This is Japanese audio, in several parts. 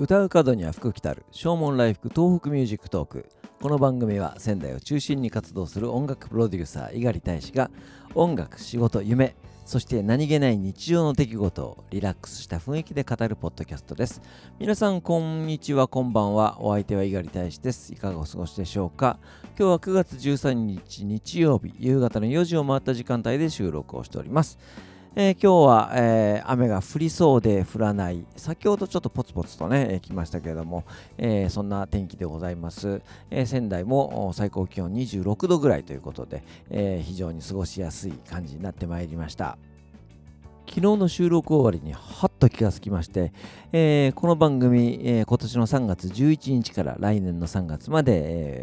歌う門には福来たる。唱門来福東北ミュージックトーク。この番組は仙台を中心に活動する音楽プロデューサー猪狩大使が音楽仕事夢そして何気ない日常の出来事をリラックスした雰囲気で語るポッドキャストです。皆さんこんにちはこんばんは。お相手は猪狩大使です。いかがお過ごしでしょうか？今日は9月13日日曜日夕方の4時を回った時間帯で収録をしております。えー、今日は、えー、雨が降りそうで降らない。先ほどちょっとポツポツとね、えー、来ましたけれども、えそんな天気でございます、え仙台も最高気温26度ぐらいということで、え非常に過ごしやすい感じになってまいりました。昨日の収録終わりにはっと気がつきまして、えー、この番組、えー、今年の3月11日から来年の3月まで、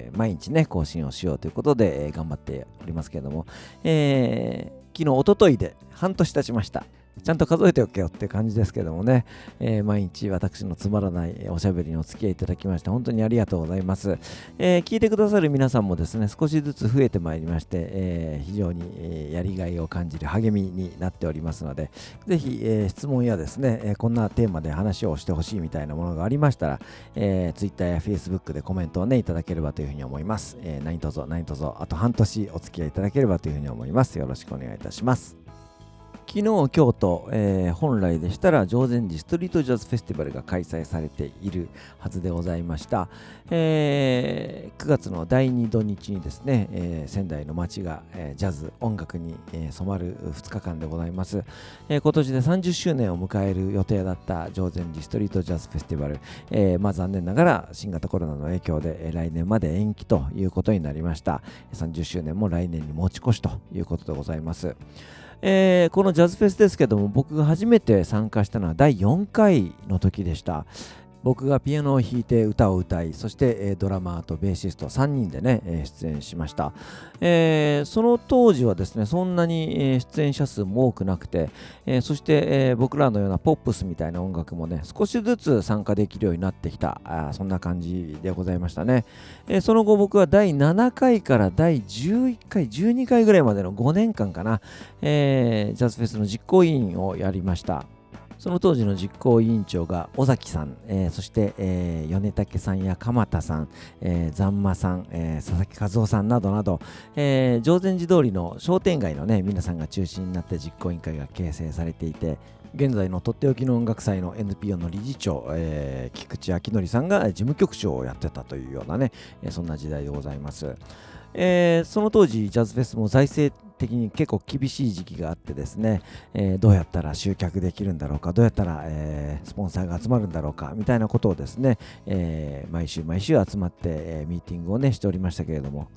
えー、毎日ね更新をしようということで、え頑張っておりますけれども、え昨日おとといで半年経ちました。ちゃんと数えておけよって感じですけどもね、えー、毎日私のつまらないおしゃべりにお付き合いいただきまして本当にありがとうございます、えー、聞いてくださる皆さんもですね少しずつ増えてまいりまして、えー、非常に、やりがいを感じる励みになっておりますのでぜひ、え質問やですね、えこんなテーマで話をしてほしいみたいなものがありましたら、え Twitter や Facebook でコメントをねいただければというふうに思います、え何卒何卒あと半年お付き合いいただければというふうに思います。よろしくお願いいたします。昨日、今日と、えー、本来でしたら、常禅寺ストリートジャズフェスティバルが開催されているはずでございました。えー、9月の第2土日にですね、えー、仙台の街が、えジャズ、音楽に、え染まる2日間でございます、え今年で30周年を迎える予定だった常禅寺ストリートジャズフェスティバル、えまあ、残念ながら新型コロナの影響で、え来年まで延期ということになりました。30周年も来年に持ち越しということでございます。えー、このジャズフェスですけども僕が初めて参加したのは第4回の時でした、僕がピアノを弾いて歌を歌いそして、え、ドラマーとベーシスト3人でね、え、出演しました、えー、その当時はですねそんなに、え出演者数も多くなくて、えそして、え僕らのようなポップスみたいな音楽もね少しずつ参加できるようになってきたあそんな感じでございましたね、えその後僕は第7回から第11回12回ぐらいまでの5年間かな、えージャズフェスの実行委員をやりました。その当時の実行委員長が尾崎さん、えー、そして、えー、米竹さんや鎌田さん、えー、ざんまさん、えー、佐々木和夫さんなどなど、えー、常禅寺通りの商店街のね皆さんが中心になって実行委員会が形成されていて現在のとっておきの音楽祭の NPO の理事長、えー、菊池昭則さんが事務局長をやってたというようなね、そんな時代でございます。えー、その当時ジャズフェスも財政的に結構厳しい時期があってですね、えー、どうやったら集客できるんだろうかどうやったら、えー、スポンサーが集まるんだろうかみたいなことをですね、え毎週毎週集まって、えミーティングをねしておりましたけれども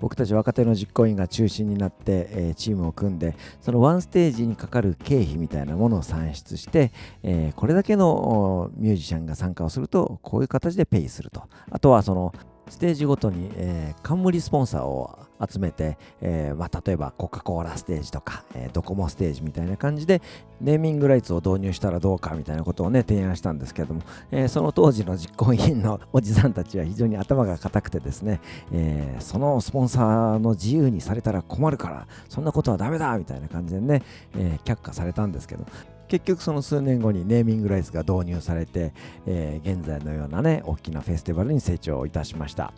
僕たち若手の実行委員が中心になって、え、チームを組んでそのワンステージにかかる経費みたいなものを算出して、え、これだけのミュージシャンが参加をするとこういう形でペイすると。あとはそのステージごとに、えー、冠スポンサーを集めて、えーまあ、例えばコカ・コーラステージとか、えー、ドコモステージみたいな感じでネーミングライツを導入したらどうかみたいなことをね提案したんですけども、え、その当時の実行委員のおじさんたちは非常に頭が固くてですね、え、そのスポンサーの自由にされたら困るからそんなことはダメだみたいな感じでね、え、却下されたんですけど。結局その数年後にネーミングライスが導入されて、えー、現在のようなね大きなフェスティバルに成長いたしました。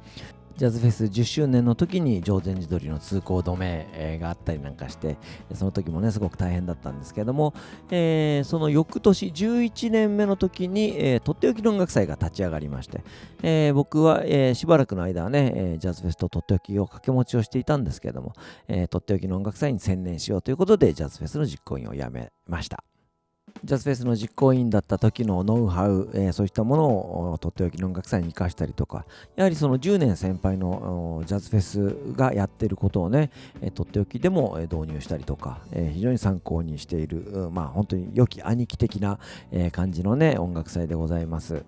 ジャズフェス10周年の時に常禅寺通りの通行止めがあったりなんかしてその時もねすごく大変だったんですけども、えー、その翌年11年目の時に、えー、とっておきの音楽祭が立ち上がりまして、えー、僕は、えー、しばらくの間はね、えー、ジャズフェスととっておきを掛け持ちをしていたんですけども、えー、とっておきの音楽祭に専念しようということでジャズフェスの実行委員を辞めました。ジャズフェスの実行委員だった時のノウハウ、えー、そういったものをとっておきの音楽祭に生かしたりとか、やはりその10年先輩のジャズフェスがやってることをね、えー、とっておきでも導入したりとか、えー、非常に参考にしている、まあ本当に良き兄貴的な、感じのね、音楽祭でございます。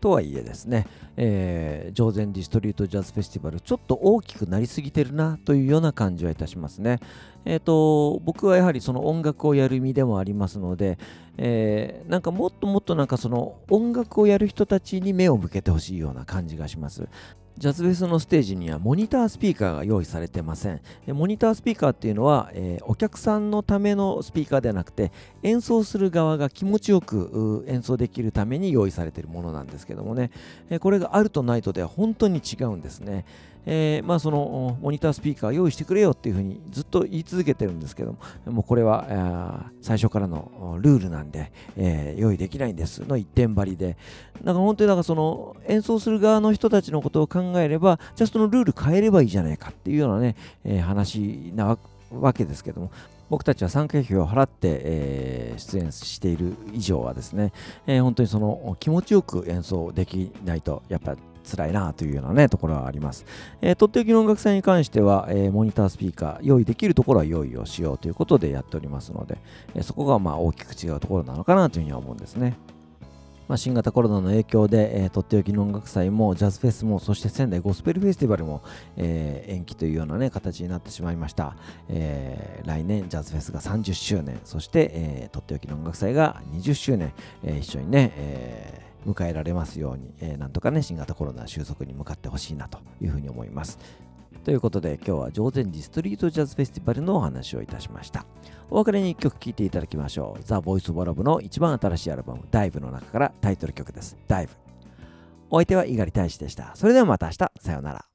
とはいえですね、えー、ザンディストリートジャズフェスティバル、ちょっと大きくなりすぎてるなというような感じはいたしますね。えーと、僕はやはりその音楽をやる身でもありますので、えー、なんかもっともっとなんかその音楽をやる人たちに目を向けてほしいような感じがします。ジャズフェスのステージにはモニタースピーカーが用意されてません。モニタースピーカーっていうのは、えー、お客さんのためのスピーカーではなくて、演奏する側が気持ちよく演奏できるために用意されているものなんですけどもね、えこれがあるとないとでは本当に違うんですね。えー、まあ、そのモニタースピーカー用意してくれよっていうふうにずっと言い続けてるんですけども、もうこれは最初からのルールなんで、えー、用意できないんです。の一点張りで、だか本当になんかその演奏する側の人たちのことを考えれば、じゃあそのルール変えればいいじゃないかっていうようなね、えー、話なわけですけども、僕たちは参加費を払って、えー、出演している以上はですね、えー、本当にその気持ちよく演奏できないとやっぱ辛いなというようなね、ところはあります。えー、とっておきの音楽祭に関しては、えー、モニタースピーカー、用意できるところは用意をしようということでやっておりますので、え、そこがまあ大きく違うところなのかなというふうには思うんですね。まあ、新型コロナの影響で、えー、とっておきの音楽祭もジャズフェスもそして仙台ゴスペルフェスティバルも、えー、延期というような、ね、形になってしまいました、えー、来年ジャズフェスが30周年。そして、えー、とっておきの音楽祭が20周年、えー、一緒にね、えー迎えられますように、えー、なんとかね、新型コロナ収束に向かってほしいなというふうに思います。ということで今日は常禅寺ストリートジャズフェスティバルのお話をいたしました。お別れに1曲聴いていただきましょう。ザ・ボイス・オブ・ラブの一番新しいアルバム、ダイブの中からタイトル曲です。ダイブ。お相手は猪狩大使でした。それではまた明日、さようなら。